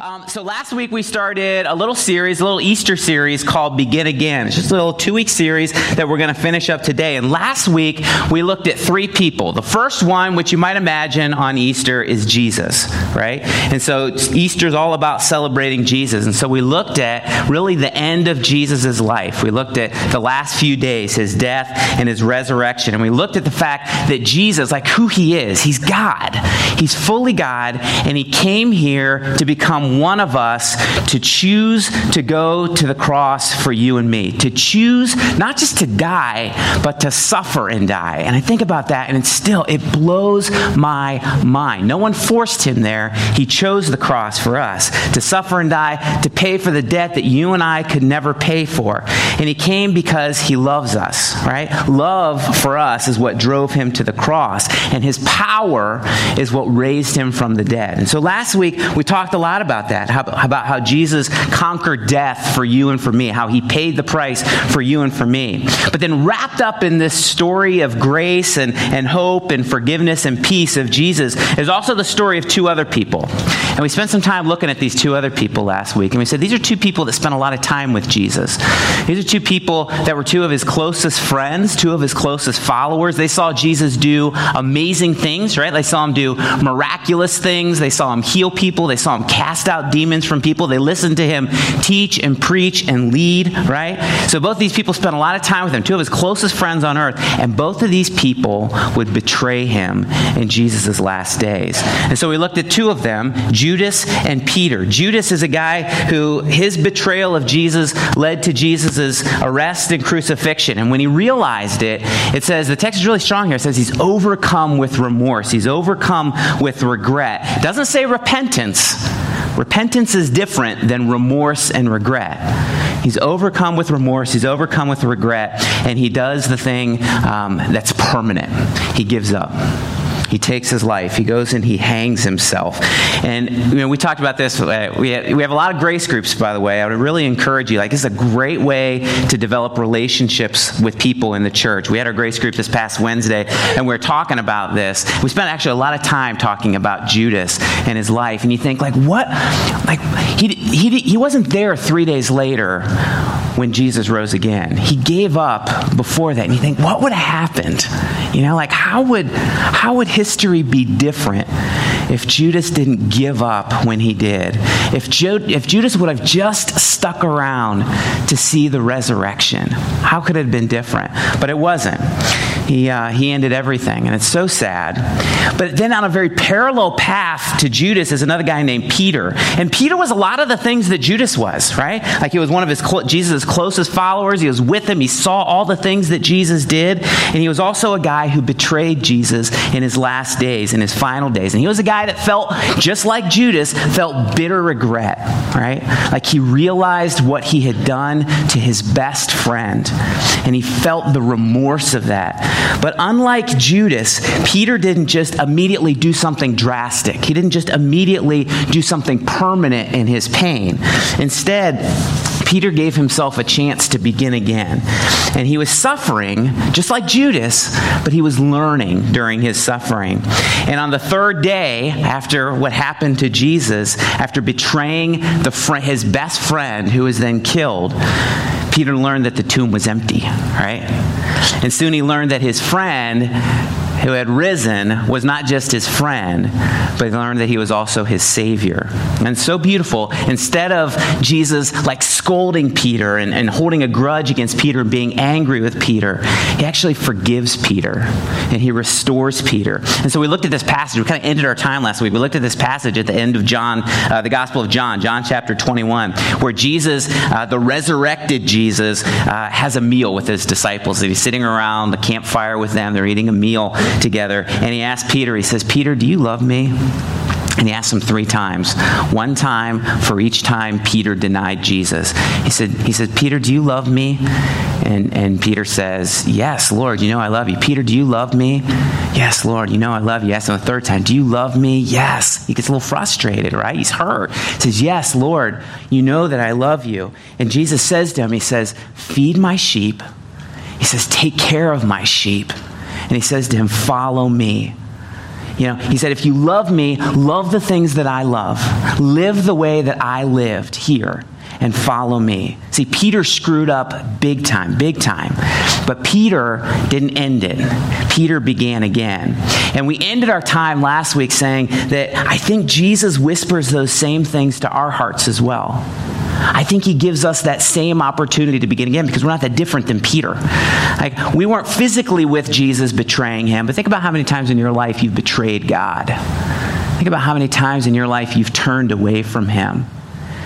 Um, so last week we started a little series, a little Easter series called Begin Again. It's just a little two week series that we're going to finish up today. And last week we looked at three people. The first one, which you might imagine on Easter, is Jesus, right? And so Easter is all about celebrating Jesus. And so we looked at really the end of Jesus' life. We looked at the last few days, his death and his resurrection. And we looked at the fact that Jesus, like who he is, he's God. He's fully God, and he came here to become one of us to choose to go to the cross for you and me. To choose not just to die, but to suffer and die. And I think about that, and it's still, it blows my mind. No one forced him there. He chose the cross for us to suffer and die, to pay for the debt that you and I could never pay for. And he came because he loves us, right? Love for us is what drove him to the cross, and his power is what raised him from the dead. And so last week, we talked a lot about about that, how, about how Jesus conquered death for you and for me, how he paid the price for you and for me. But then wrapped up in this story of grace and, and hope and forgiveness and peace of Jesus is also the story of two other people. And we spent some time looking at these two other people last week. And we said these are two people that spent a lot of time with Jesus. These are two people that were two of his closest friends, two of his closest followers. They saw Jesus do amazing things, right? They saw him do miraculous things. They saw him heal people. They saw him cast out demons from people. They listened to him teach and preach and lead, right? So both these people spent a lot of time with him, two of his closest friends on earth, and both of these people would betray him in Jesus' last days. And so we looked at two of them, Judas and Peter. Judas is a guy who his betrayal of Jesus led to Jesus' arrest and crucifixion. And when he realized it, it says, the text is really strong here. It says he's overcome with remorse. He's overcome with regret. It doesn't say repentance. Repentance is different than remorse and regret. He's overcome with remorse, he's overcome with regret, and he does the thing um, that's permanent. He gives up. He takes his life. He goes and he hangs himself. And you know, we talked about this. Uh, we have, we have a lot of grace groups, by the way. I would really encourage you. Like, this is a great way to develop relationships with people in the church. We had our grace group this past Wednesday, and we are talking about this. We spent actually a lot of time talking about Judas and his life. And you think, like, what? Like, he, he, he wasn't there three days later when Jesus rose again. He gave up before that. And you think, what would have happened? You know, like how would how would history be different if Judas didn't give up when he did? If, Ju- if Judas would have just stuck around to see the resurrection, how could it have been different? But it wasn't he, uh, he ended everything, and it's so sad. But then, on a very parallel path to Judas, is another guy named Peter. And Peter was a lot of the things that Judas was, right? Like he was one of his Jesus' closest followers. He was with him. He saw all the things that Jesus did, and he was also a guy who betrayed Jesus in his last days, in his final days. And he was a guy that felt just like Judas, felt bitter regret, right? Like he realized what he had done to his best friend, and he felt the remorse of that. But unlike Judas, Peter didn't just immediately do something drastic. He didn't just immediately do something permanent in his pain. Instead, Peter gave himself a chance to begin again. And he was suffering, just like Judas, but he was learning during his suffering. And on the third day, after what happened to Jesus, after betraying the fr- his best friend, who was then killed, Peter learned that the tomb was empty, right? And soon he learned that his friend who had risen was not just his friend, but learned that he was also his Savior. And so beautiful. Instead of Jesus like scolding Peter and, and holding a grudge against Peter being angry with Peter, he actually forgives Peter and he restores Peter. And so we looked at this passage. We kind of ended our time last week. We looked at this passage at the end of John, uh, the Gospel of John, John chapter 21, where Jesus, uh, the resurrected Jesus, uh, has a meal with his disciples. He's sitting around the campfire with them. They're eating a meal together. And he asked Peter, he says, Peter, do you love me? And he asked him three times. One time for each time Peter denied Jesus. He said, he said Peter, do you love me? And, and Peter says, Yes, Lord, you know I love you. Peter, do you love me? Yes, Lord, you know I love you. Asks him the third time, Do you love me? Yes. He gets a little frustrated, right? He's hurt. He says, Yes, Lord, you know that I love you. And Jesus says to him, He says, Feed my sheep. He says, Take care of my sheep. And he says to him, Follow me. You know, he said, if you love me, love the things that I love. Live the way that I lived here and follow me. See, Peter screwed up big time, big time. But Peter didn't end it. Peter began again. And we ended our time last week saying that I think Jesus whispers those same things to our hearts as well. I think he gives us that same opportunity to begin again because we're not that different than Peter. Like we weren't physically with Jesus betraying him, but think about how many times in your life you've betrayed God. Think about how many times in your life you've turned away from him.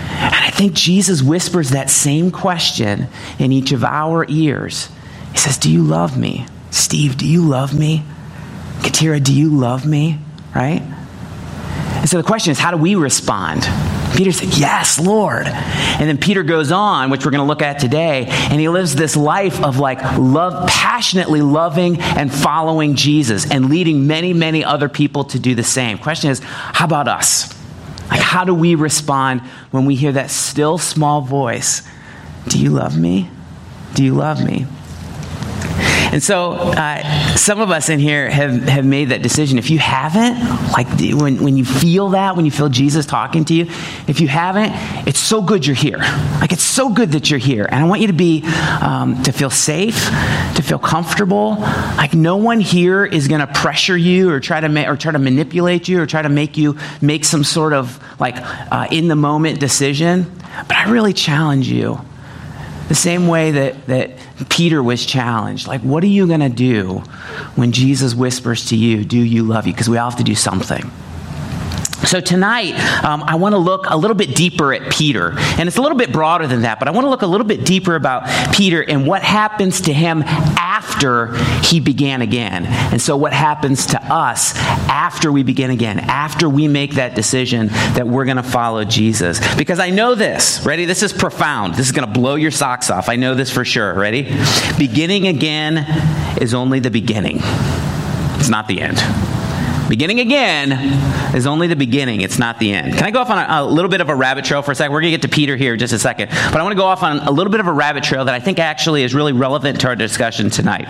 And I think Jesus whispers that same question in each of our ears. He says, Do you love me? Steve, do you love me? Katira, do you love me? Right? And so the question is, how do we respond? Peter said, Yes, Lord. And then Peter goes on, which we're going to look at today, and he lives this life of like love, passionately loving and following Jesus and leading many, many other people to do the same. Question is, how about us? Like, how do we respond when we hear that still small voice? Do you love me? Do you love me? And so, uh, some of us in here have, have made that decision. If you haven't, like when, when you feel that, when you feel Jesus talking to you, if you haven't, it's so good you're here. Like, it's so good that you're here. And I want you to be, um, to feel safe, to feel comfortable. Like, no one here is going to pressure you or try to, ma- or try to manipulate you or try to make you make some sort of like uh, in the moment decision. But I really challenge you the same way that, that Peter was challenged. Like, what are you going to do when Jesus whispers to you, Do you love you? Because we all have to do something. So tonight, um, I want to look a little bit deeper at Peter. And it's a little bit broader than that, but I want to look a little bit deeper about Peter and what happens to him after he began again. And so, what happens to us after we begin again, after we make that decision that we're going to follow Jesus. Because I know this. Ready? This is profound. This is going to blow your socks off. I know this for sure. Ready? Beginning again is only the beginning, it's not the end. Beginning again is only the beginning, it's not the end. Can I go off on a, a little bit of a rabbit trail for a second? We're going to get to Peter here in just a second. But I want to go off on a little bit of a rabbit trail that I think actually is really relevant to our discussion tonight.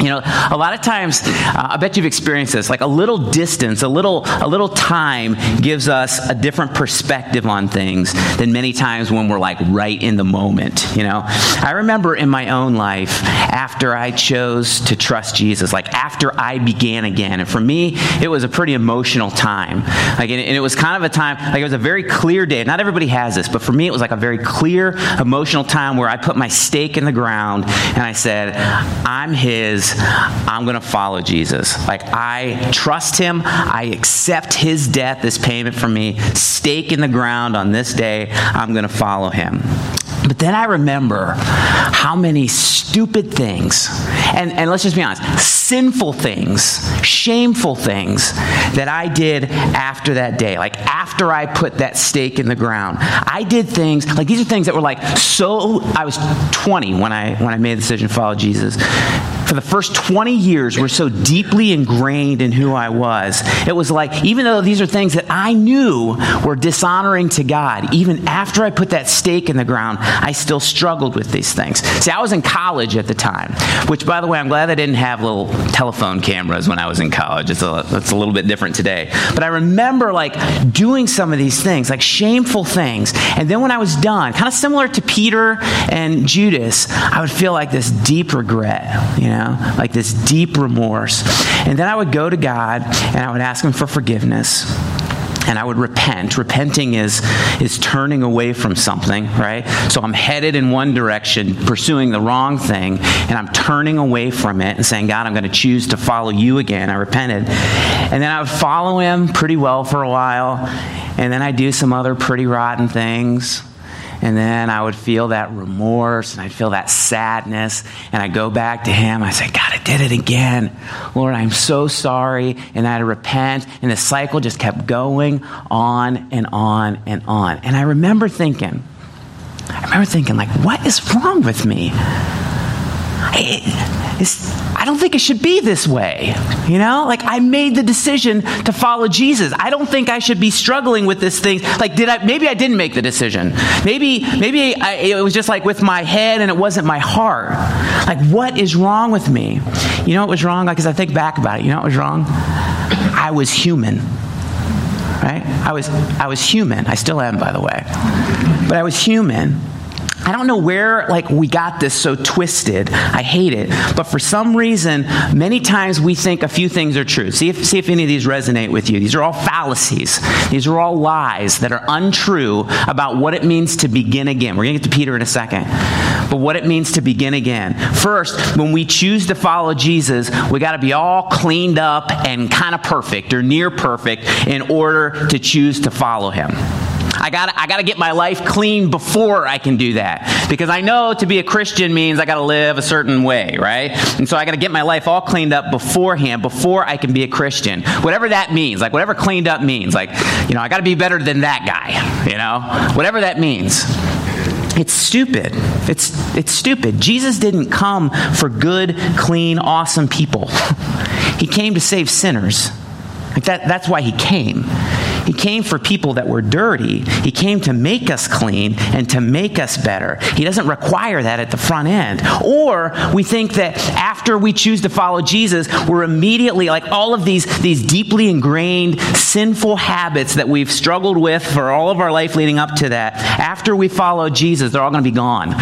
You know, a lot of times, uh, I bet you've experienced this. Like a little distance, a little, a little time gives us a different perspective on things than many times when we're like right in the moment. You know, I remember in my own life after I chose to trust Jesus, like after I began again, and for me, it was a pretty emotional time. Like, and it was kind of a time, like it was a very clear day. Not everybody has this, but for me, it was like a very clear emotional time where I put my stake in the ground and I said, "I'm His." I'm going to follow Jesus. Like, I trust him. I accept his death as payment for me. Stake in the ground on this day. I'm going to follow him. But then I remember how many stupid things, and, and let's just be honest, sinful things, shameful things that I did after that day. Like after I put that stake in the ground. I did things, like these are things that were like so, I was 20 when I, when I made the decision to follow Jesus for the first 20 years were so deeply ingrained in who I was. It was like, even though these are things that I knew were dishonoring to God, even after I put that stake in the ground, I still struggled with these things. See, I was in college at the time, which, by the way, I'm glad I didn't have little telephone cameras when I was in college. It's a, it's a little bit different today. But I remember, like, doing some of these things, like shameful things. And then when I was done, kind of similar to Peter and Judas, I would feel like this deep regret, you know? Know, like this deep remorse. And then I would go to God and I would ask Him for forgiveness and I would repent. Repenting is is turning away from something, right? So I'm headed in one direction, pursuing the wrong thing, and I'm turning away from it and saying, God, I'm going to choose to follow you again. I repented. And then I would follow him pretty well for a while, and then I do some other pretty rotten things. And then I would feel that remorse and I'd feel that sadness. And I'd go back to him. I say, God, I did it again. Lord, I'm so sorry. And I'd repent. And the cycle just kept going on and on and on. And I remember thinking, I remember thinking, like, what is wrong with me? I don't think it should be this way. You know, like I made the decision to follow Jesus. I don't think I should be struggling with this thing. Like, did I? Maybe I didn't make the decision. Maybe, maybe I, it was just like with my head and it wasn't my heart. Like, what is wrong with me? You know what was wrong? Like, as I think back about it, you know what was wrong? I was human. Right? I was, I was human. I still am, by the way. But I was human. I don't know where like we got this so twisted. I hate it. But for some reason, many times we think a few things are true. See if, see if any of these resonate with you. These are all fallacies. These are all lies that are untrue about what it means to begin again. We're going to get to Peter in a second. But what it means to begin again. First, when we choose to follow Jesus, we got to be all cleaned up and kind of perfect or near perfect in order to choose to follow him. I got I got to get my life clean before I can do that. Because I know to be a Christian means I got to live a certain way, right? And so I got to get my life all cleaned up beforehand before I can be a Christian. Whatever that means, like whatever cleaned up means, like, you know, I got to be better than that guy, you know? Whatever that means. It's stupid. It's, it's stupid. Jesus didn't come for good, clean, awesome people. he came to save sinners. Like that, that's why he came. He came for people that were dirty. He came to make us clean and to make us better. He doesn't require that at the front end. Or we think that after we choose to follow Jesus, we're immediately like all of these, these deeply ingrained sinful habits that we've struggled with for all of our life leading up to that. After we follow Jesus, they're all going to be gone.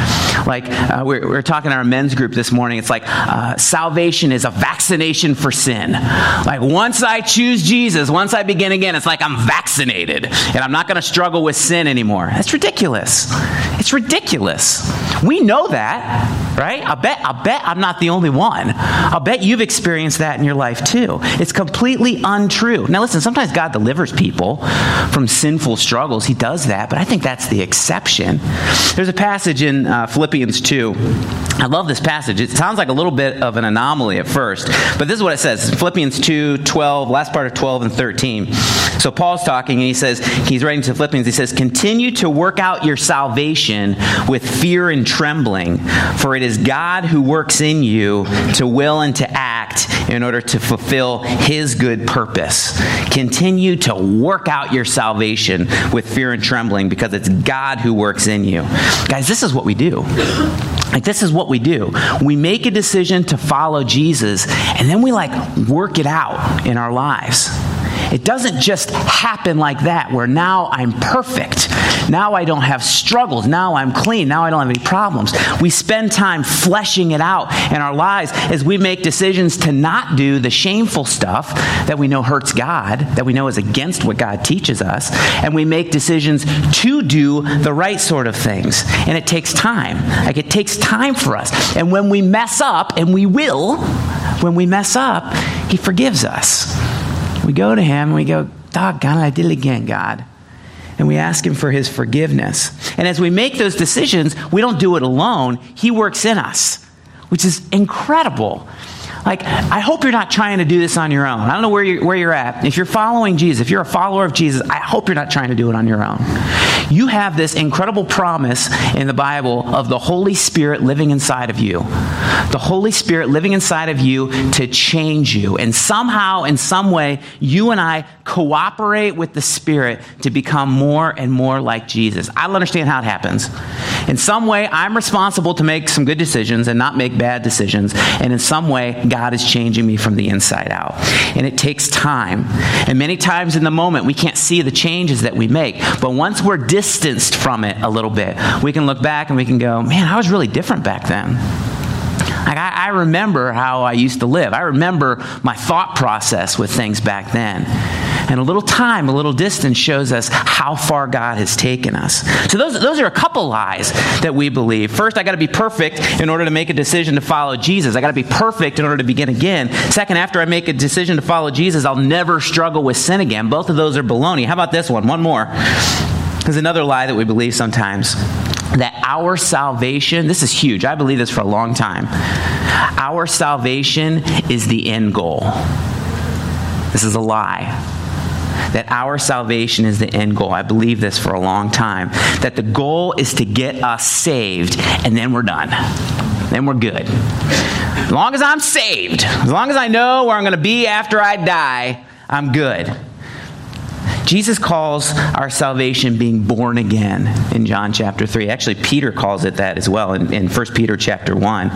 Like uh, we we're, talking our men's group this morning. It's like uh, salvation is a vaccination for sin. Like once I choose Jesus, once I begin again, it's like I'm vaccinated and I'm not going to struggle with sin anymore. That's ridiculous. It's ridiculous. We know that, right? I bet, I bet I'm not the only one. I'll bet you've experienced that in your life too. It's completely untrue. Now listen, sometimes God delivers people from sinful struggles. He does that, but I think that's the exception. There's a passage in uh, Philippians 2. I love this passage. It sounds like a little bit of an anomaly at first, but this is what it says. Philippians 2, 12, last part of 12 and 13. So Paul's talking and he says, he's writing to Philippians, he says, continue to work out your salvation with fear and trembling, for it is God who works in you to will and to act in order to fulfill his good purpose. Continue to work out your salvation with fear and trembling because it's God who works in you. Guys, this is what we do. Like, this is what we do. We make a decision to follow Jesus, and then we like work it out in our lives. It doesn't just happen like that, where now I'm perfect. Now I don't have struggles. Now I'm clean. Now I don't have any problems. We spend time fleshing it out in our lives as we make decisions to not do the shameful stuff that we know hurts God, that we know is against what God teaches us, and we make decisions to do the right sort of things. And it takes time. Like it takes time for us. And when we mess up, and we will, when we mess up, He forgives us. We go to Him and we go, Doggone it, I did it again, God. And we ask Him for His forgiveness. And as we make those decisions, we don't do it alone. He works in us, which is incredible. Like, I hope you're not trying to do this on your own. I don't know where you're, where you're at. If you're following Jesus, if you're a follower of Jesus, I hope you're not trying to do it on your own. You have this incredible promise in the Bible of the Holy Spirit living inside of you. The Holy Spirit living inside of you to change you. And somehow, in some way, you and I cooperate with the Spirit to become more and more like Jesus. I don't understand how it happens. In some way, I'm responsible to make some good decisions and not make bad decisions. And in some way, God is changing me from the inside out. And it takes time. And many times in the moment, we can't see the changes that we make. But once we're distanced from it a little bit, we can look back and we can go, man, I was really different back then. Like I, I, remember how I used to live. I remember my thought process with things back then. And a little time, a little distance shows us how far God has taken us. So those, those are a couple lies that we believe. First, I got to be perfect in order to make a decision to follow Jesus. I got to be perfect in order to begin again. Second, after I make a decision to follow Jesus, I'll never struggle with sin again. Both of those are baloney. How about this one? One more. There's another lie that we believe sometimes that our salvation, this is huge. I believe this for a long time. Our salvation is the end goal. This is a lie that our salvation is the end goal. I believe this for a long time. That the goal is to get us saved, and then we're done. Then we're good. As long as I'm saved, as long as I know where I'm going to be after I die, I'm good. Jesus calls our salvation being born again in John chapter 3. Actually, Peter calls it that as well in, in 1 Peter chapter 1.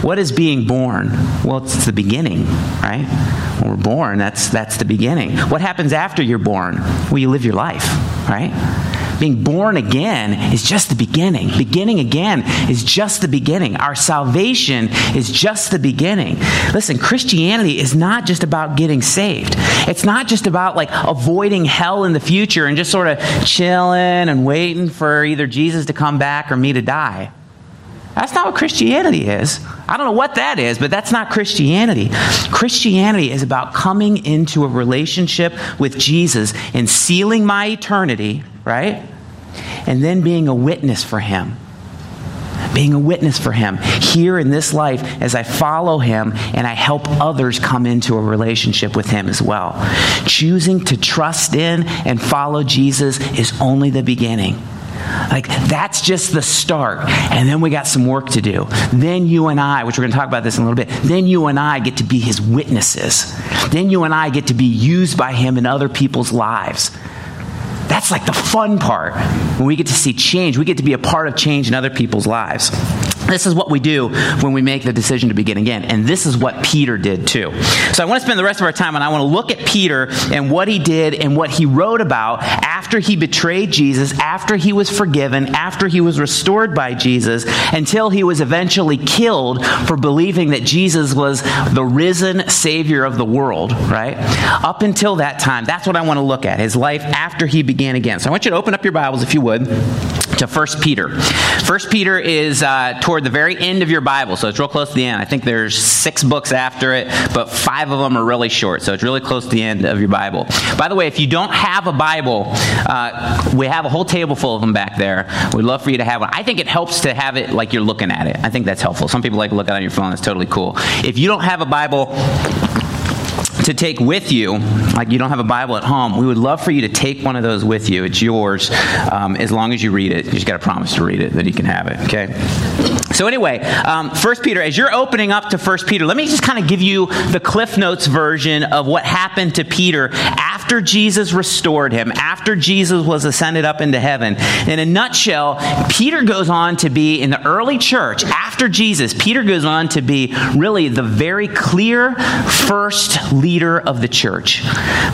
What is being born? Well, it's the beginning, right? When we're born, that's, that's the beginning. What happens after you're born? Well, you live your life, right? Being born again is just the beginning. Beginning again is just the beginning. Our salvation is just the beginning. Listen, Christianity is not just about getting saved. It's not just about like avoiding hell in the future and just sort of chilling and waiting for either Jesus to come back or me to die. That's not what Christianity is. I don't know what that is, but that's not Christianity. Christianity is about coming into a relationship with Jesus and sealing my eternity right? And then being a witness for Him. Being a witness for Him here in this life as I follow Him and I help others come into a relationship with Him as well. Choosing to trust in and follow Jesus is only the beginning. Like, that's just the start. And then we got some work to do. Then you and I, which we're going to talk about this in a little bit, then you and I get to be his witnesses. Then you and I get to be used by him in other people's lives. That's like the fun part when we get to see change. We get to be a part of change in other people's lives. This is what we do when we make the decision to begin again. And this is what Peter did too. So I want to spend the rest of our time and I want to look at Peter and what he did and what he wrote about after he betrayed Jesus, after he was forgiven, after he was restored by Jesus, until he was eventually killed for believing that Jesus was the risen Savior of the world, right? Up until that time, that's what I want to look at his life after he began again. So I want you to open up your Bibles, if you would, to 1 Peter. 1 Peter is uh, toward the very end of your Bible, so it's real close to the end. I think there's six books after it, but five of them are really short, so it's really close to the end of your Bible. By the way, if you don't have a Bible, uh, we have a whole table full of them back there. We'd love for you to have one. I think it helps to have it like you're looking at it. I think that's helpful. Some people like to look at it on your phone. That's totally cool. If you don't have a Bible, to take with you, like you don't have a Bible at home, we would love for you to take one of those with you. It's yours um, as long as you read it. You just got to promise to read it that you can have it, okay? So, anyway, um, Peter, as you're opening up to First Peter, let me just kind of give you the Cliff Notes version of what happened to Peter after Jesus restored him, after Jesus was ascended up into heaven. In a nutshell, Peter goes on to be in the early church, after Jesus, Peter goes on to be really the very clear first leader of the church.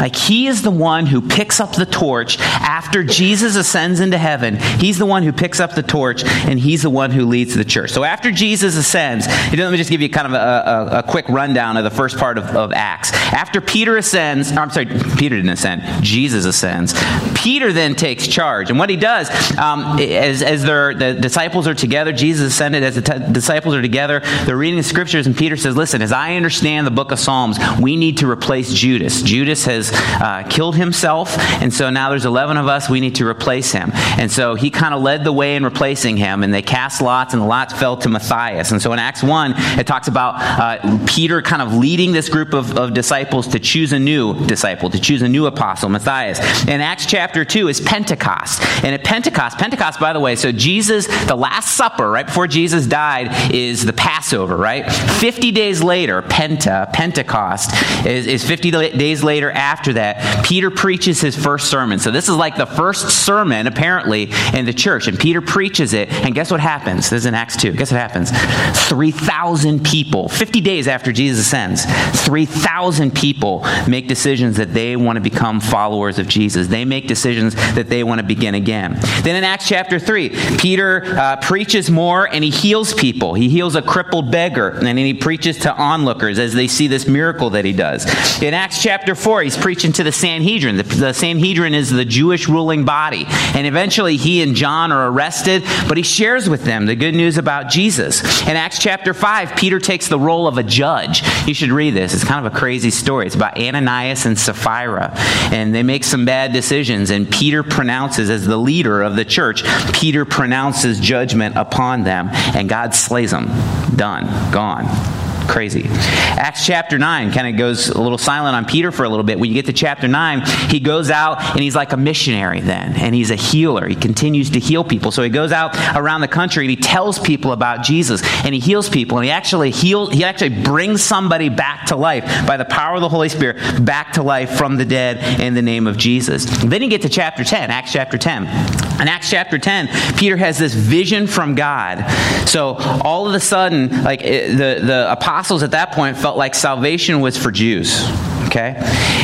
Like he is the one who picks up the torch after Jesus ascends into heaven. He's the one who picks up the torch and he's the one who leads the church. So after Jesus ascends, let me just give you kind of a, a, a quick rundown of the first part of, of Acts. After Peter ascends, I'm sorry, Peter didn't ascend, Jesus ascends. Peter then takes charge. And what he does, um, as, as the disciples are together, Jesus ascended, as the t- disciples are together, they're reading the scriptures, and Peter says, Listen, as I understand the book of Psalms, we need to replace Judas. Judas has uh, killed himself, and so now there's 11 of us. We need to replace him. And so he kind of led the way in replacing him, and they cast lots, and the lots fell to Matthias. And so in Acts 1, it talks about uh, Peter kind of leading this group of, of disciples to choose a new disciple, to choose a new apostle, Matthias. In Acts chapter 2 is Pentecost. And at Pentecost, Pentecost, by the way, so Jesus, the Last Supper, right before Jesus died, is the Passover, right? 50 days later, Penta, Pentecost, is, is 50 days later after that, Peter preaches his first sermon. So this is like the first sermon, apparently, in the church. And Peter preaches it. And guess what happens? This is in Acts 2. Guess what happens? 3,000 people, 50 days after Jesus ascends, 3,000 people make decisions that they want to become followers of Jesus. They make decisions that they want to begin again. Then in Acts chapter 3, Peter uh, preaches more and he heals people. He heals a crippled beggar. And then he preaches to onlookers as they see this miracle that he does. In Acts chapter 4, he's preaching to the Sanhedrin. The, the, Sanhedrin is the Jewish ruling body. And eventually he and John are arrested, but he shares with them the good news about Jesus. In Acts chapter 5, Peter takes the role of a judge. You should read this. It's kind of a crazy story. It's about Ananias and Sapphira. And they make some bad decisions, and Peter pronounces, as the leader of the church, Peter pronounces judgment upon them, and God slays them. Done. Gone. Crazy. Acts chapter 9 kind of goes a little silent on Peter for a little bit. When you get to chapter 9, he goes out and he's like a missionary then, and he's a healer. He continues to heal people. So he goes out around the country and he tells people about Jesus, and he heals people, and he actually heals, he actually brings somebody back to life by the power of the Holy Spirit, back to life from the dead in the name of Jesus. Then you get to chapter 10, Acts chapter 10. In Acts chapter 10, Peter has this vision from God. So all of a sudden, like the, the apostles at that point felt like salvation was for Jews okay?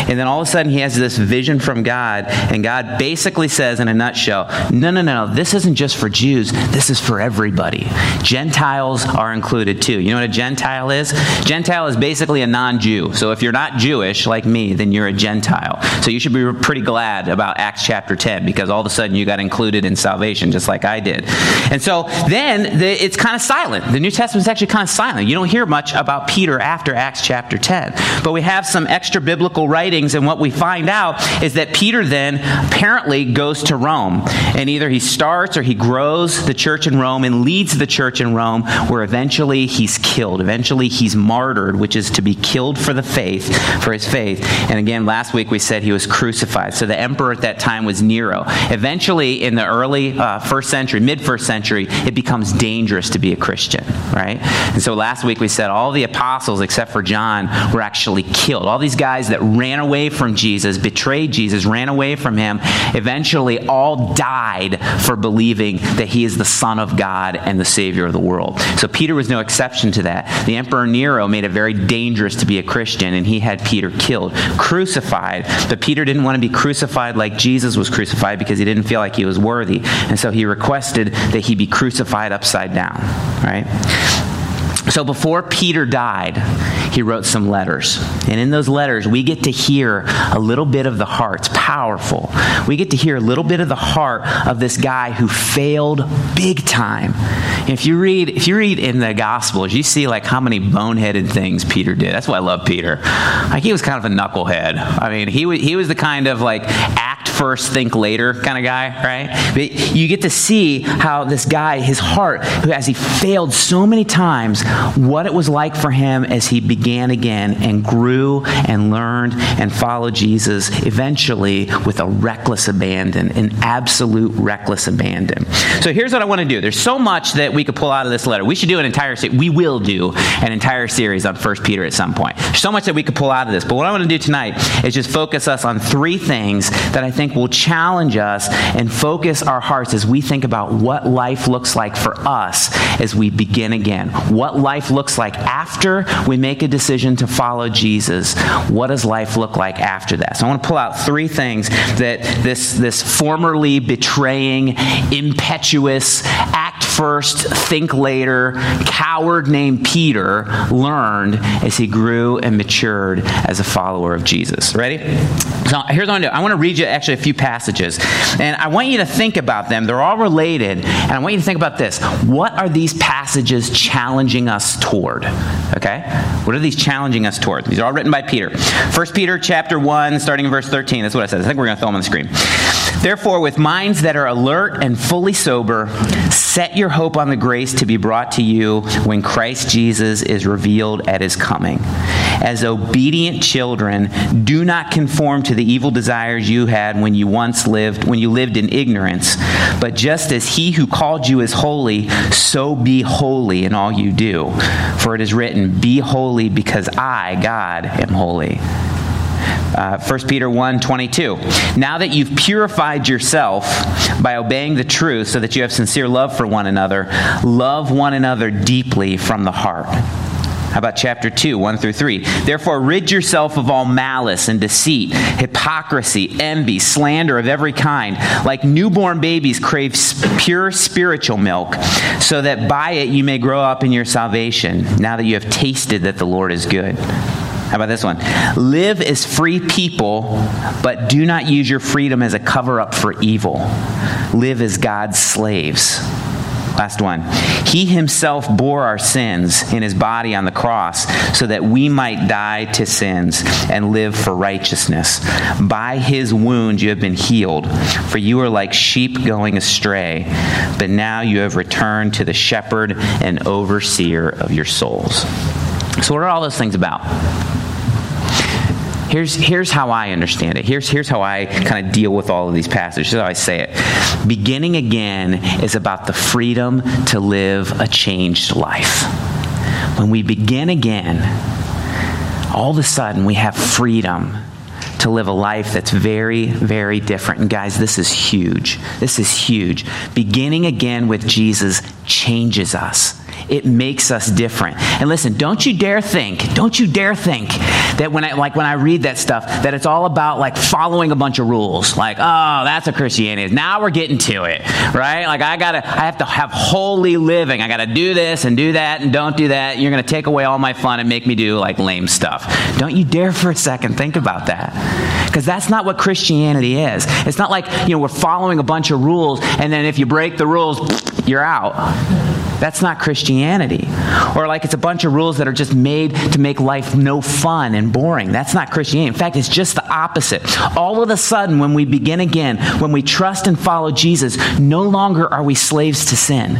And then all of a sudden he has this vision from God, and God basically says in a nutshell, no, no, no, no, this isn't just for Jews, this is for everybody. Gentiles are included too. You know what a Gentile is? Gentile is basically a non Jew. So if you're not Jewish like me, then you're a Gentile. So you should be pretty glad about Acts chapter 10 because all of a sudden you got included in salvation just like I did. And so then the, it's kind of silent. The New Testament is actually kind of silent. You don't hear much about Peter after Acts chapter 10. But we have some extra biblical writings, and what we find out is that Peter then apparently goes to Rome. And either he starts or he grows the church in Rome and leads the church in Rome, where eventually he's killed. Eventually he's martyred, which is to be killed for the faith, for his faith. And again, last week we said he was crucified. So the emperor at that time was Nero. Eventually, in the early uh, first century, mid first century, it becomes dangerous to be a Christian, right? And so last week we said all the apostles, except for John, were actually killed. All these guys guys that ran away from Jesus, betrayed Jesus, ran away from him, eventually all died for believing that he is the Son of God and the Savior of the world. So Peter was no exception to that. The Emperor Nero made it very dangerous to be a Christian, and he had Peter killed, crucified. But Peter didn't want to be crucified like Jesus was crucified because he didn't feel like he was worthy. And so he requested that he be crucified upside down, right? So before Peter died, he wrote some letters. And in those letters, we get to hear a little bit of the heart. It's powerful. We get to hear a little bit of the heart of this guy who failed big time. If you read, if you read in the Gospels, you see like how many boneheaded things Peter did. That's why I love Peter. Like he was kind of a knucklehead. I mean, he was, he was the kind of like act first, think later kind of guy, right? But you get to see how this guy, his heart, who as he failed so many times, what it was like for him as he began again and grew and learned and followed Jesus eventually with a reckless abandon, an absolute reckless abandon. So here's what I want to do. There's so much that we could pull out of this letter. We should do an entire. We will do an entire series on First Peter at some point. There's so much that we could pull out of this. But what I want to do tonight is just focus us on three things that I think will challenge us and focus our hearts as we think about what life looks like for us as we begin again. What life looks like after we make a decision to follow Jesus. What does life look like after that? So I want to pull out three things that this, this formerly betraying, impetuous, first, think later, coward named Peter learned as he grew and matured as a follower of Jesus. Ready? So here's what I want to do. I want to read you actually a few passages. And I want you to think about them. They're all related. And I want you to think about this. What are these passages challenging us toward? Okay? What are these challenging us toward? These are all written by Peter. 1 Peter chapter 1, starting in verse 13. That's what I said. I think we're going to throw them on the screen. Therefore, with minds that are alert and fully sober, set your hope on the grace to be brought to you when Christ Jesus is revealed at his coming. As obedient children, do not conform to the evil desires you had when you once lived, when you lived in ignorance, but just as he who called you is holy, so be holy in all you do. For it is written, Be holy because I, God, am holy. Uh, 1 Peter 1 22. Now that you've purified yourself by obeying the truth so that you have sincere love for one another, love one another deeply from the heart. How about chapter 2, 1 through 3? Therefore, rid yourself of all malice and deceit, hypocrisy, envy, slander of every kind. Like newborn babies, crave pure spiritual milk, so that by it you may grow up in your salvation, now that you have tasted that the Lord is good. How about this one? Live as free people, but do not use your freedom as a cover up for evil. Live as God's slaves. Last one. He himself bore our sins in his body on the cross so that we might die to sins and live for righteousness. By his wounds you have been healed, for you are like sheep going astray, but now you have returned to the shepherd and overseer of your souls. So, what are all those things about? Here's, here's how I understand it. Here's, here's how I kind of deal with all of these passages. Here's how I say it. Beginning again is about the freedom to live a changed life. When we begin again, all of a sudden we have freedom to live a life that's very, very different. And guys, this is huge. This is huge. Beginning again with Jesus changes us it makes us different. And listen, don't you dare think, don't you dare think that when I like when I read that stuff, that it's all about like following a bunch of rules. Like, oh, that's what Christianity is. Now we're getting to it, right? Like I gotta I have to have holy living. I gotta do this and do that and don't do that. You're gonna take away all my fun and make me do like lame stuff. Don't you dare for a second think about that. Because that's not what Christianity is. It's not like, you know, we're following a bunch of rules and then if you break the rules, you're out. That's not Christianity. Or like it's a bunch of rules that are just made to make life no fun and boring. That's not Christianity. In fact, it's just the opposite. All of a sudden, when we begin again, when we trust and follow Jesus, no longer are we slaves to sin.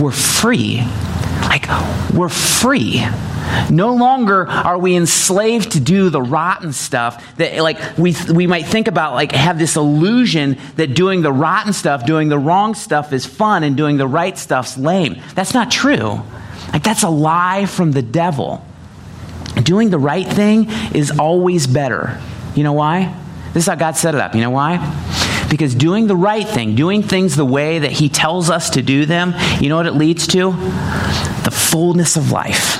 We're free. Like, we're free. No longer are we enslaved to do the rotten stuff that, like, we, we might think about, like, have this illusion that doing the rotten stuff, doing the wrong stuff is fun and doing the right stuff's lame. That's not true. Like, that's a lie from the devil. Doing the right thing is always better. You know why? This is how God set it up. You know why? Because doing the right thing, doing things the way that He tells us to do them, you know what it leads to? The fullness of life.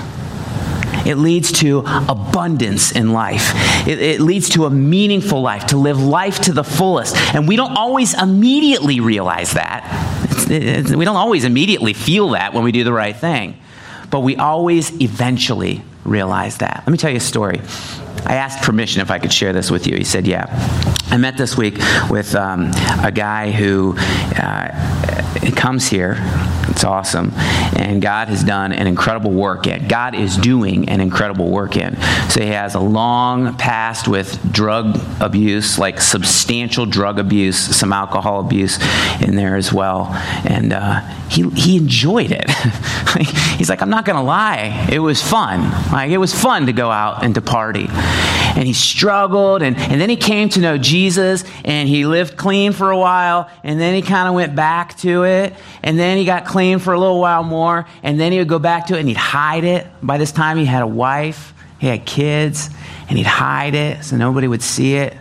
It leads to abundance in life. It, it, leads to a meaningful life, to live life to the fullest. And we don't always immediately realize that. We don't always immediately feel that when we do the right thing. But we always eventually realize that. Let me tell you a story. I asked permission if I could share this with you. He said, Yeah. I met this week with um, a guy who uh, comes here. It's awesome. And God has done an incredible work in. God is doing an incredible work in. So he has a long past with drug abuse, like substantial drug abuse, some alcohol abuse in there as well. And uh, he, he enjoyed it. He's like, I'm not going to lie. It was fun. Like, it was fun to go out and to party and he struggled and, and then he came to know jesus and he lived clean for a while and then he kind of went back to it and then he got clean for a little while more and then he would go back to it and he'd hide it. By this time he had a wife he had kids and he'd hide it so nobody would see it.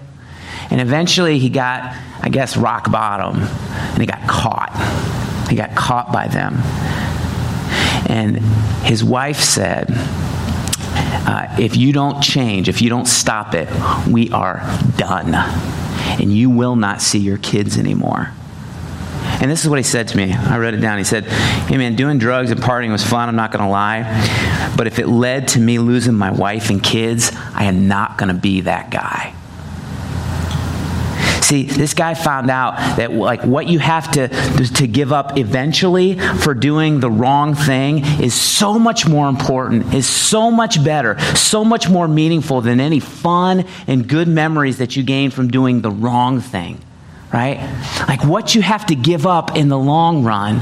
And eventually he got i guess rock bottom and he got caught. He got caught by them. And his wife said uh, if you don't change, if you don't stop it, we are done. And you will not see your kids anymore. And this is what he said to me. I wrote it down. He said, Hey man, doing drugs and partying was fun, I'm not going to lie. But if it led to me losing my wife and kids, I am not going to be that guy. See, this guy found out that like what you have to to give up eventually for doing the wrong thing is so much more important, is so much better, so much more meaningful than any fun and good memories that you gain from doing the wrong thing right? Like what you have to give up in the long run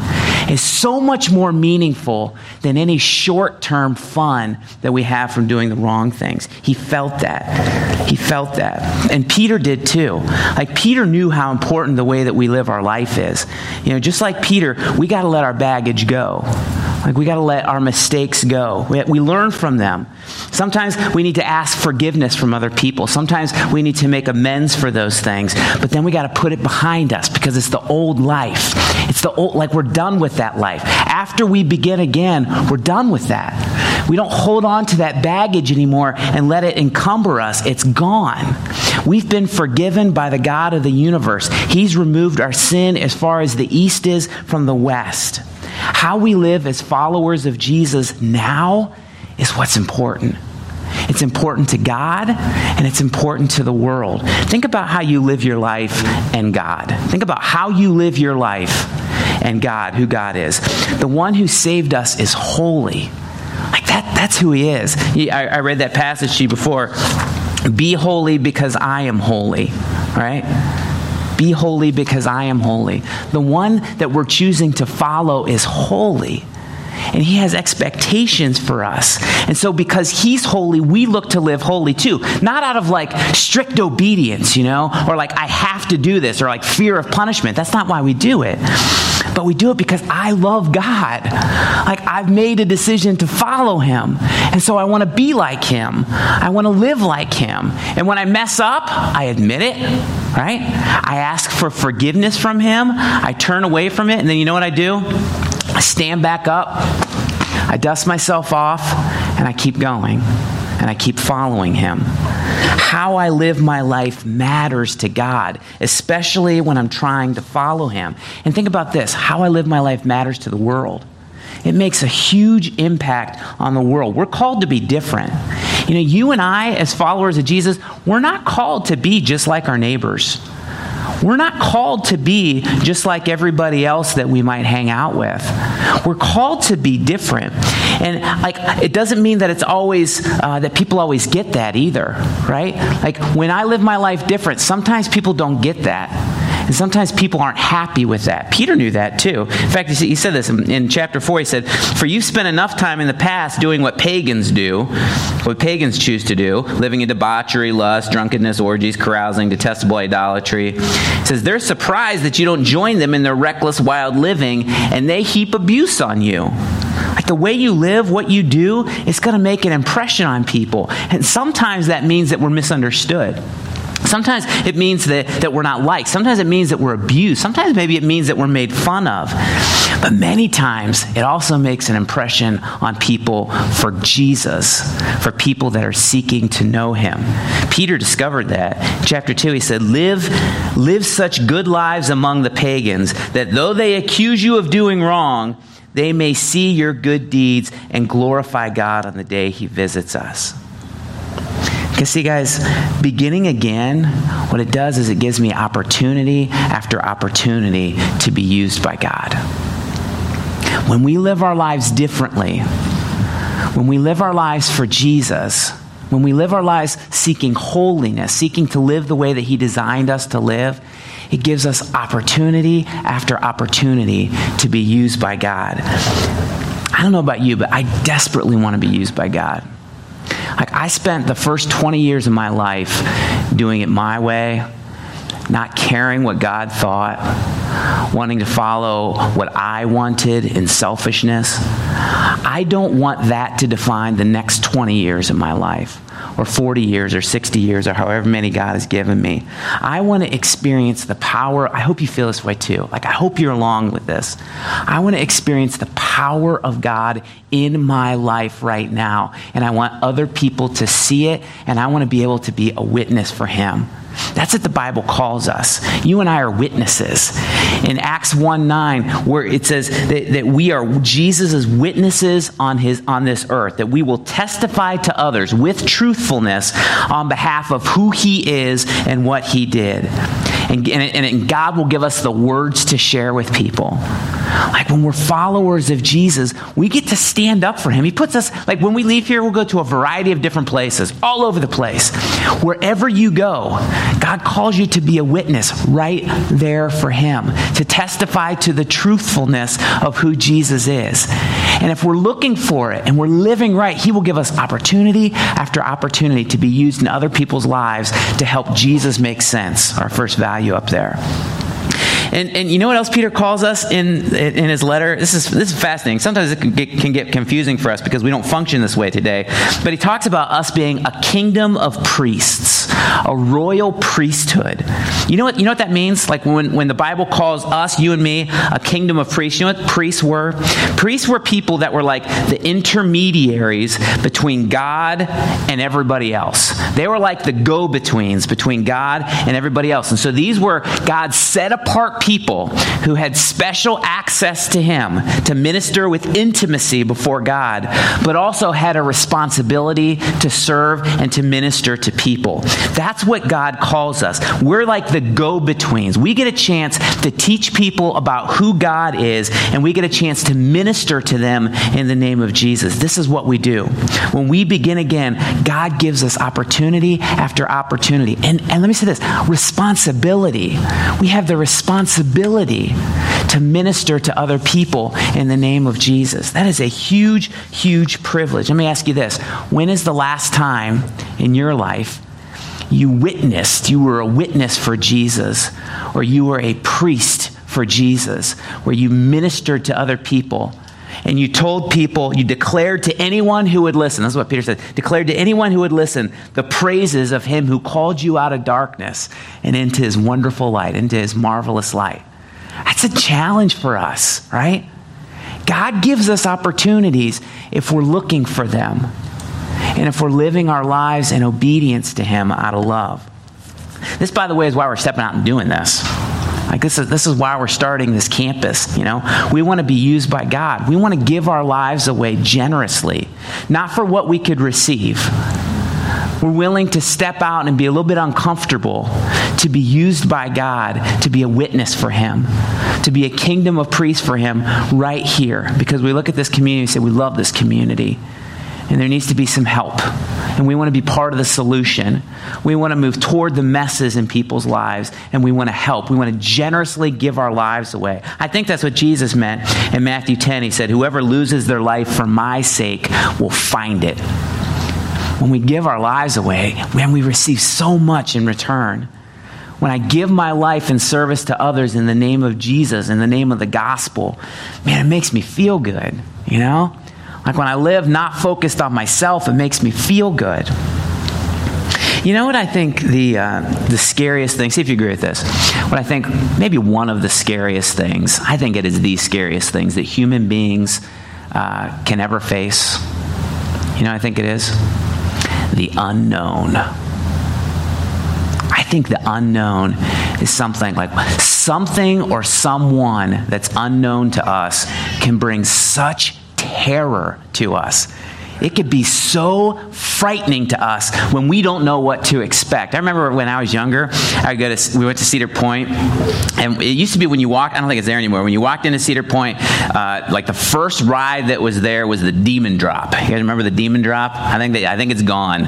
is so much more meaningful than any short term fun that we have from doing the wrong things. He felt that. He felt that. And Peter did too. Like Peter knew how important the way that we live our life is. You know, just like Peter, we got to let our baggage go. Like, we got to let our mistakes go. We, we learn from them. Sometimes we need to ask forgiveness from other people. Sometimes we need to make amends for those things. But then we got to put it behind us because it's the old life. It's the old, like, we're done with that life. After we begin again, we're done with that. We don't hold on to that baggage anymore and let it encumber us. It's gone. We've been forgiven by the God of the universe. He's removed our sin as far as the east is from the west. How we live as followers of Jesus now is what's important. It's important to God and it's important to the world. Think about how you live your life and God. Think about how you live your life and God, who God is. The one who saved us is holy. Like that, that's who he is. I, I read that passage to you before. Be holy because I am holy, right? Be holy because I am holy. The one that we're choosing to follow is holy. And He has expectations for us. And so, because He's holy, we look to live holy too. Not out of like strict obedience, you know, or like I have to do this, or like fear of punishment. That's not why we do it. But we do it because I love God. Like I've made a decision to follow Him. And so I want to be like Him. I want to live like Him. And when I mess up, I admit it, right? I ask for forgiveness from Him. I turn away from it. And then you know what I do? I stand back up. I dust myself off and I keep going and I keep following him. How I live my life matters to God, especially when I'm trying to follow him. And think about this how I live my life matters to the world. It makes a huge impact on the world. We're called to be different. You know, you and I, as followers of Jesus, we're not called to be just like our neighbors. We're not called to be just like everybody else that we might hang out with. We're called to be different. And like it doesn't mean that it's always uh, that people always get that either, right? Like when I live my life different, sometimes people don't get that. And sometimes people aren't happy with that. Peter knew that too. In fact, he said this in chapter 4. He said, For you've spent enough time in the past doing what pagans do, what pagans choose to do, living in debauchery, lust, drunkenness, orgies, carousing, detestable idolatry. He says, They're surprised that you don't join them in their reckless, wild living, and they heap abuse on you. Like the way you live, what you do, it's going to make an impression on people. And sometimes that means that we're misunderstood. Sometimes it means that, that we're not liked. Sometimes it means that we're abused. Sometimes maybe it means that we're made fun of. But many times it also makes an impression on people for Jesus, for people that are seeking to know him. Peter discovered that. chapter 2, he said, live, live such good lives among the pagans that though they accuse you of doing wrong, they may see your good deeds and glorify God on the day he visits us. Because, see, guys, beginning again, what it does is it gives me opportunity after opportunity to be used by God. When we live our lives differently, when we live our lives for Jesus, when we live our lives seeking holiness, seeking to live the way that He designed us to live, it gives us opportunity after opportunity to be used by God. I don't know about you, but I desperately want to be used by God. Like, I spent the first 20 years of my life doing it my way, not caring what God thought, wanting to follow what I wanted in selfishness. I don't want that to define the next 20 years of my life or 40 years or 60 years or however many God has given me. I want to experience the power. I hope you feel this way too. Like, I hope you're along with this. I want to experience the power of God in my life right now. And I want other people to see it, and I want to be able to be a witness for Him. That's what the Bible calls us. You and I are witnesses. In Acts 1 9, where it says that, that we are Jesus' witnesses on, his, on this earth, that we will testify to others with truthfulness on behalf of who he is and what he did. And, and, and God will give us the words to share with people. Like when we're followers of Jesus, we get to stand up for him. He puts us, like when we leave here, we'll go to a variety of different places, all over the place. Wherever you go, God calls you to be a witness right there for him, to testify to the truthfulness of who Jesus is. And if we're looking for it and we're living right, he will give us opportunity after opportunity to be used in other people's lives to help Jesus make sense. Our first value up there. And, and you know what else Peter calls us in, in his letter? This is, this is fascinating. Sometimes it can get, can get confusing for us because we don't function this way today. But he talks about us being a kingdom of priests, a royal priesthood. You know what, you know what that means? Like when, when the Bible calls us, you and me, a kingdom of priests, you know what priests were? Priests were people that were like the intermediaries between God and everybody else. They were like the go betweens between God and everybody else. And so these were God's set apart people who had special access to Him to minister with intimacy before God, but also had a responsibility to serve and to minister to people. That's what God calls us. We're like the go betweens. We get a chance to teach people about who God is, and we get a chance to minister to them in the name of Jesus. This is what we do. When we begin again, God gives us opportunity after opportunity. And, and let me say this responsibility. We have the responsibility responsibility to minister to other people in the name of Jesus. That is a huge, huge privilege. Let me ask you this When is the last time in your life you witnessed, you were a witness for Jesus, or you were a priest for Jesus, where you ministered to other people? And you told people, you declared to anyone who would listen, that's what Peter said, declared to anyone who would listen the praises of him who called you out of darkness and into his wonderful light, into his marvelous light. That's a challenge for us, right? God gives us opportunities if we're looking for them and if we're living our lives in obedience to him out of love. This, by the way, is why we're stepping out and doing this. Like this is, this is why we're starting this campus, you know. We want to be used by God. We want to give our lives away generously, not for what we could receive. We're willing to step out and be a little bit uncomfortable to be used by God to be a witness for Him, to be a kingdom of priests for Him right here. Because we look at this community and say, we love this community and there needs to be some help. And we want to be part of the solution. We want to move toward the messes in people's lives, and we want to help. We want to generously give our lives away. I think that's what Jesus meant in Matthew 10. He said, Whoever loses their life for my sake will find it. When we give our lives away, man, we receive so much in return. When I give my life in service to others in the name of Jesus, in the name of the gospel, man, it makes me feel good, you know? Like when I live not focused on myself, it makes me feel good. You know what I think the, uh, the scariest thing, see if you agree with this. What I think maybe one of the scariest things, I think it is the scariest things that human beings uh, can ever face. You know, I think it is the unknown. I think the unknown is something like something or someone that's unknown to us can bring such terror to us. It could be so frightening to us when we don't know what to expect. I remember when I was younger, I go to, we went to Cedar Point, and it used to be when you walk, I don't think it's there anymore, when you walked into Cedar Point, uh, like the first ride that was there was the Demon Drop. You guys remember the Demon Drop? I think, they, I think it's gone.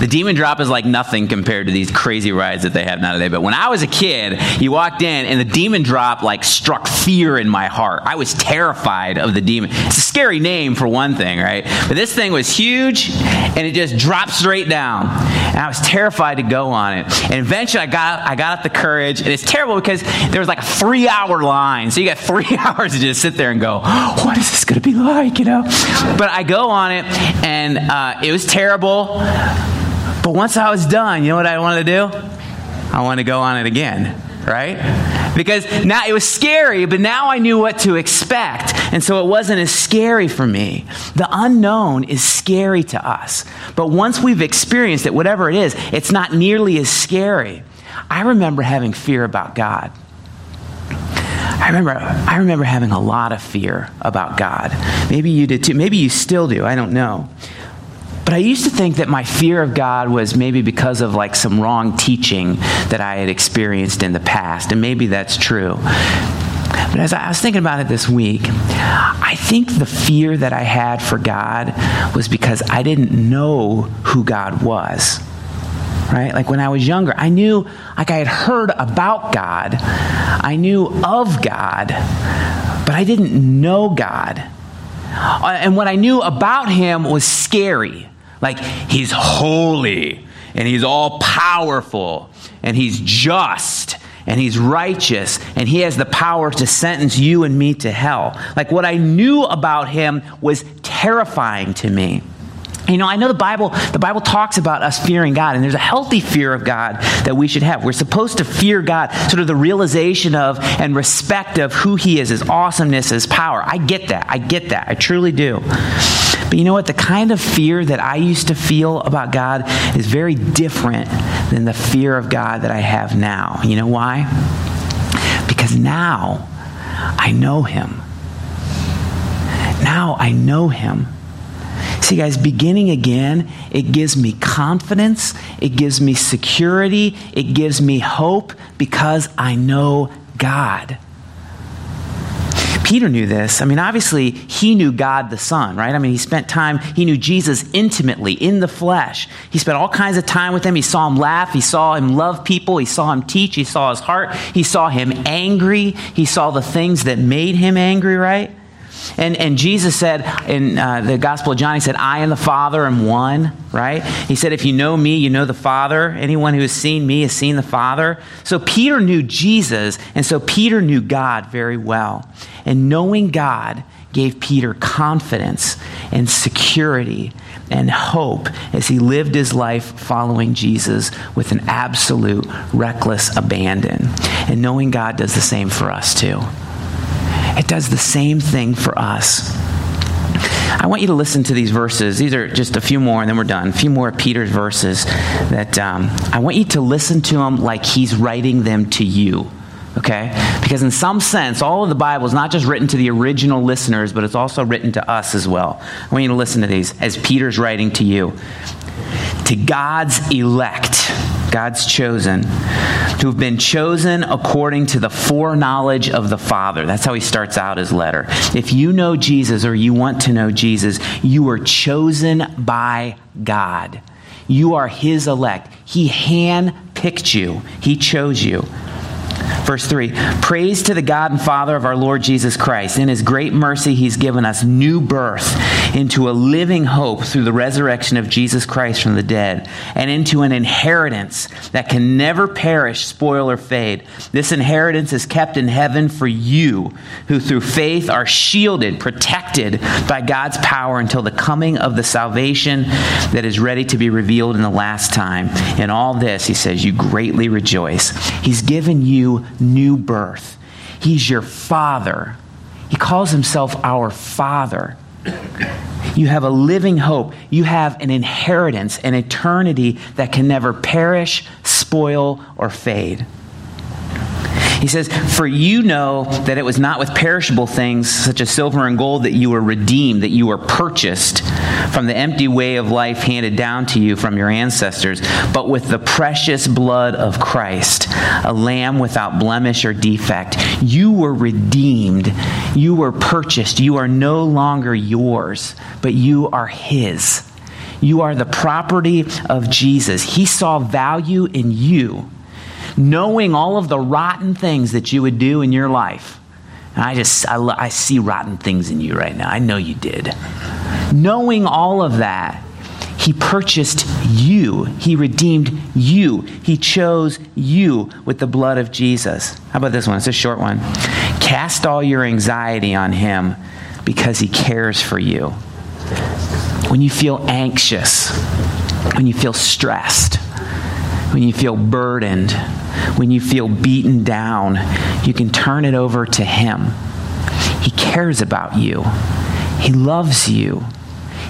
The Demon Drop is like nothing compared to these crazy rides that they have nowadays. But when I was a kid, you walked in, and the Demon Drop like struck fear in my heart. I was terrified of the demon. It's a scary name for one thing, right? But this thing was huge, and it just dropped straight down. And I was terrified to go on it. And eventually, I got I got up the courage, and it's terrible because there was like a three hour line, so you got three hours to just sit there and go, "What is this going to be like?" You know. But I go on it, and uh, it was terrible. But once I was done, you know what I wanted to do? I wanted to go on it again, right? Because now it was scary, but now I knew what to expect. And so it wasn't as scary for me. The unknown is scary to us. But once we've experienced it, whatever it is, it's not nearly as scary. I remember having fear about God. I remember, I remember having a lot of fear about God. Maybe you did too. Maybe you still do. I don't know. But I used to think that my fear of God was maybe because of like some wrong teaching that I had experienced in the past, and maybe that's true. But as I was thinking about it this week, I think the fear that I had for God was because I didn't know who God was. Right? Like when I was younger, I knew, like I had heard about God, I knew of God, but I didn't know God. Uh, and what I knew about Him was scary. Like, he's holy and he's all powerful and he's just and he's righteous and he has the power to sentence you and me to hell. Like, what I knew about him was terrifying to me. You know, I know the Bible, the Bible talks about us fearing God, and there's a healthy fear of God that we should have. We're supposed to fear God, sort of the realization of and respect of who He is, His awesomeness, His power. I get that. I get that. I truly do. But you know what? The kind of fear that I used to feel about God is very different than the fear of God that I have now. You know why? Because now I know Him. Now I know Him. See, guys, beginning again, it gives me confidence, it gives me security, it gives me hope because I know God. Peter knew this. I mean, obviously, he knew God the Son, right? I mean, he spent time, he knew Jesus intimately in the flesh. He spent all kinds of time with him. He saw him laugh. He saw him love people. He saw him teach. He saw his heart. He saw him angry. He saw the things that made him angry, right? And, and Jesus said in uh, the Gospel of John, He said, I and the Father am one, right? He said, If you know me, you know the Father. Anyone who has seen me has seen the Father. So Peter knew Jesus, and so Peter knew God very well. And knowing God gave Peter confidence and security and hope as he lived his life following Jesus with an absolute reckless abandon. And knowing God does the same for us too. It does the same thing for us. I want you to listen to these verses. These are just a few more, and then we're done. A few more of Peter's verses that um, I want you to listen to them like he's writing them to you. Okay? Because in some sense, all of the Bible is not just written to the original listeners, but it's also written to us as well. I want you to listen to these as Peter's writing to you. To God's elect God's chosen, to have been chosen according to the foreknowledge of the Father. That's how he starts out his letter. If you know Jesus or you want to know Jesus, you are chosen by God. You are his elect. He hand picked you, he chose you. Verse 3 Praise to the God and Father of our Lord Jesus Christ. In his great mercy, he's given us new birth into a living hope through the resurrection of Jesus Christ from the dead, and into an inheritance that can never perish, spoil, or fade. This inheritance is kept in heaven for you, who through faith are shielded, protected by God's power until the coming of the salvation that is ready to be revealed in the last time. In all this, he says, you greatly rejoice. He's given you new birth. He's your father. He calls himself our father. You have a living hope. You have an inheritance, an eternity that can never perish, spoil, or fade. He says, For you know that it was not with perishable things such as silver and gold that you were redeemed, that you were purchased from the empty way of life handed down to you from your ancestors, but with the precious blood of Christ, a lamb without blemish or defect. You were redeemed. You were purchased. You are no longer yours, but you are His. You are the property of Jesus. He saw value in you knowing all of the rotten things that you would do in your life. And I just, I, I see rotten things in you right now. I know you did. Knowing all of that, he purchased you. He redeemed you. He chose you with the blood of Jesus. How about this one? It's a short one. Cast all your anxiety on him because he cares for you. When you feel anxious, when you feel stressed, when you feel burdened, when you feel beaten down, you can turn it over to Him. He cares about you, He loves you,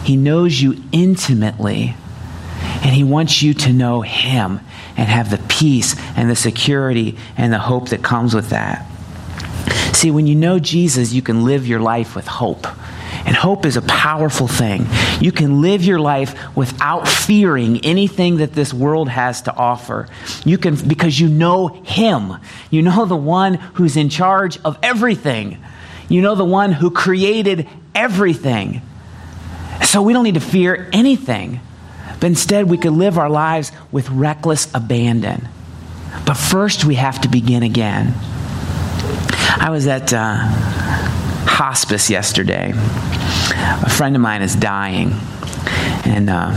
He knows you intimately, and He wants you to know Him and have the peace and the security and the hope that comes with that. See, when you know Jesus, you can live your life with hope. And hope is a powerful thing. You can live your life without fearing anything that this world has to offer. You can, because you know Him. You know the one who's in charge of everything. You know the one who created everything. So we don't need to fear anything. But instead, we could live our lives with reckless abandon. But first, we have to begin again. I was at. Uh, hospice yesterday. A friend of mine is dying, and uh,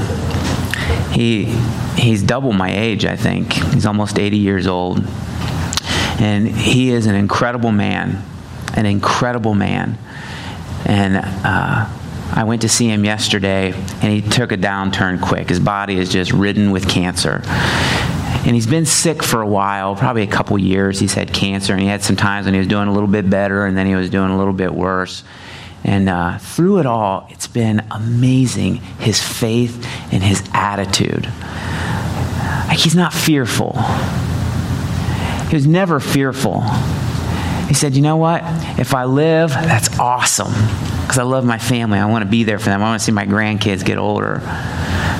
he he's double my age. I think he's almost 80 years old, and he is an incredible man, an incredible man, and. Uh, I went to see him yesterday, and he took a downturn quick. His body is just ridden with cancer and he's been sick for a while, probably a couple years. He's had cancer, and he had some times when he was doing a little bit better, and then he was doing a little bit worse. And uh, through it all, it's been amazing his faith and his attitude. Like he's not fearful. He was never fearful. He said, You know what? If I live, that's awesome because I love my family. I want to be there for them. I want to see my grandkids get older.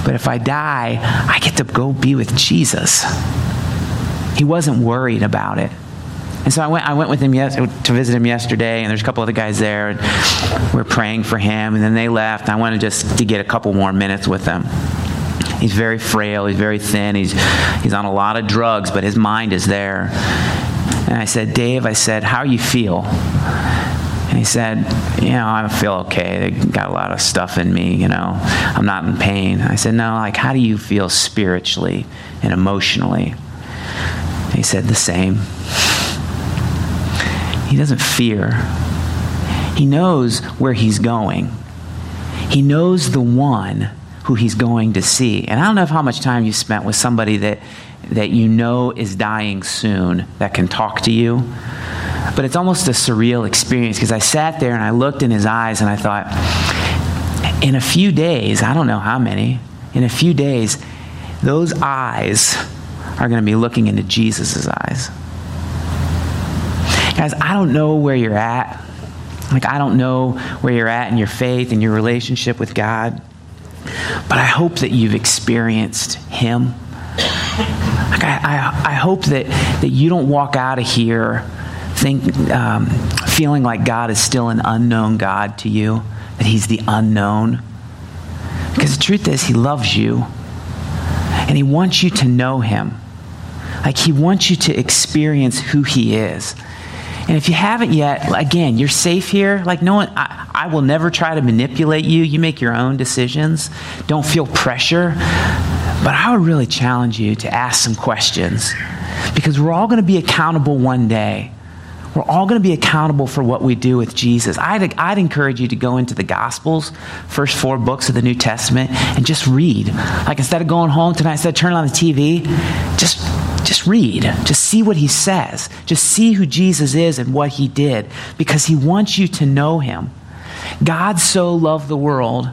But if I die, I get to go be with Jesus. He wasn't worried about it. And so I went, I went with him yes, to visit him yesterday, and there's a couple other guys there, and we're praying for him. And then they left. I wanted just to get a couple more minutes with them. He's very frail. He's very thin. He's, he's on a lot of drugs, but his mind is there. And I said, Dave, I said, how you feel? He said, You know, I feel okay. They got a lot of stuff in me, you know. I'm not in pain. I said, No, like, how do you feel spiritually and emotionally? He said, The same. He doesn't fear, he knows where he's going. He knows the one who he's going to see. And I don't know how much time you spent with somebody that, that you know is dying soon that can talk to you but it's almost a surreal experience because I sat there and I looked in his eyes and I thought, in a few days, I don't know how many, in a few days, those eyes are going to be looking into Jesus' eyes. Guys, I don't know where you're at. Like, I don't know where you're at in your faith and your relationship with God. But I hope that you've experienced Him. Like I, I, I hope that, that you don't walk out of here think, um, feeling like God is still an unknown God to you, that He's the unknown. Because the truth is, He loves you, and He wants you to know Him. Like, He wants you to experience who He is. And if you haven't yet, again, you're safe here. Like, no one, I, I will never try to manipulate you. You make your own decisions. Don't feel pressure. But I would really challenge you to ask some questions because we're all going to be accountable one day. We're all going to be accountable for what we do with Jesus. I'd, I'd encourage you to go into the Gospels, first four books of the New Testament, and just read. Like instead of going home tonight, instead of turning on the TV, just just read. Just see what he says. Just see who Jesus is and what he did because he wants you to know him. God so loved the world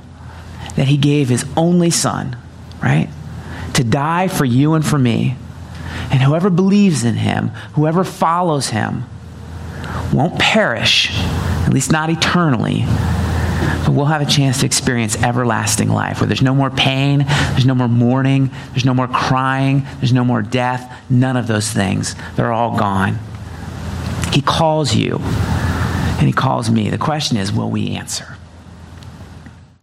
that he gave his only son, right? To die for you and for me. And whoever believes in him, whoever follows him, won't perish, at least not eternally, but we'll have a chance to experience everlasting life where there's no more pain, there's no more mourning, there's no more crying, there's no more death, none of those things. They're all gone. He calls you, and He calls me. The question is will we answer?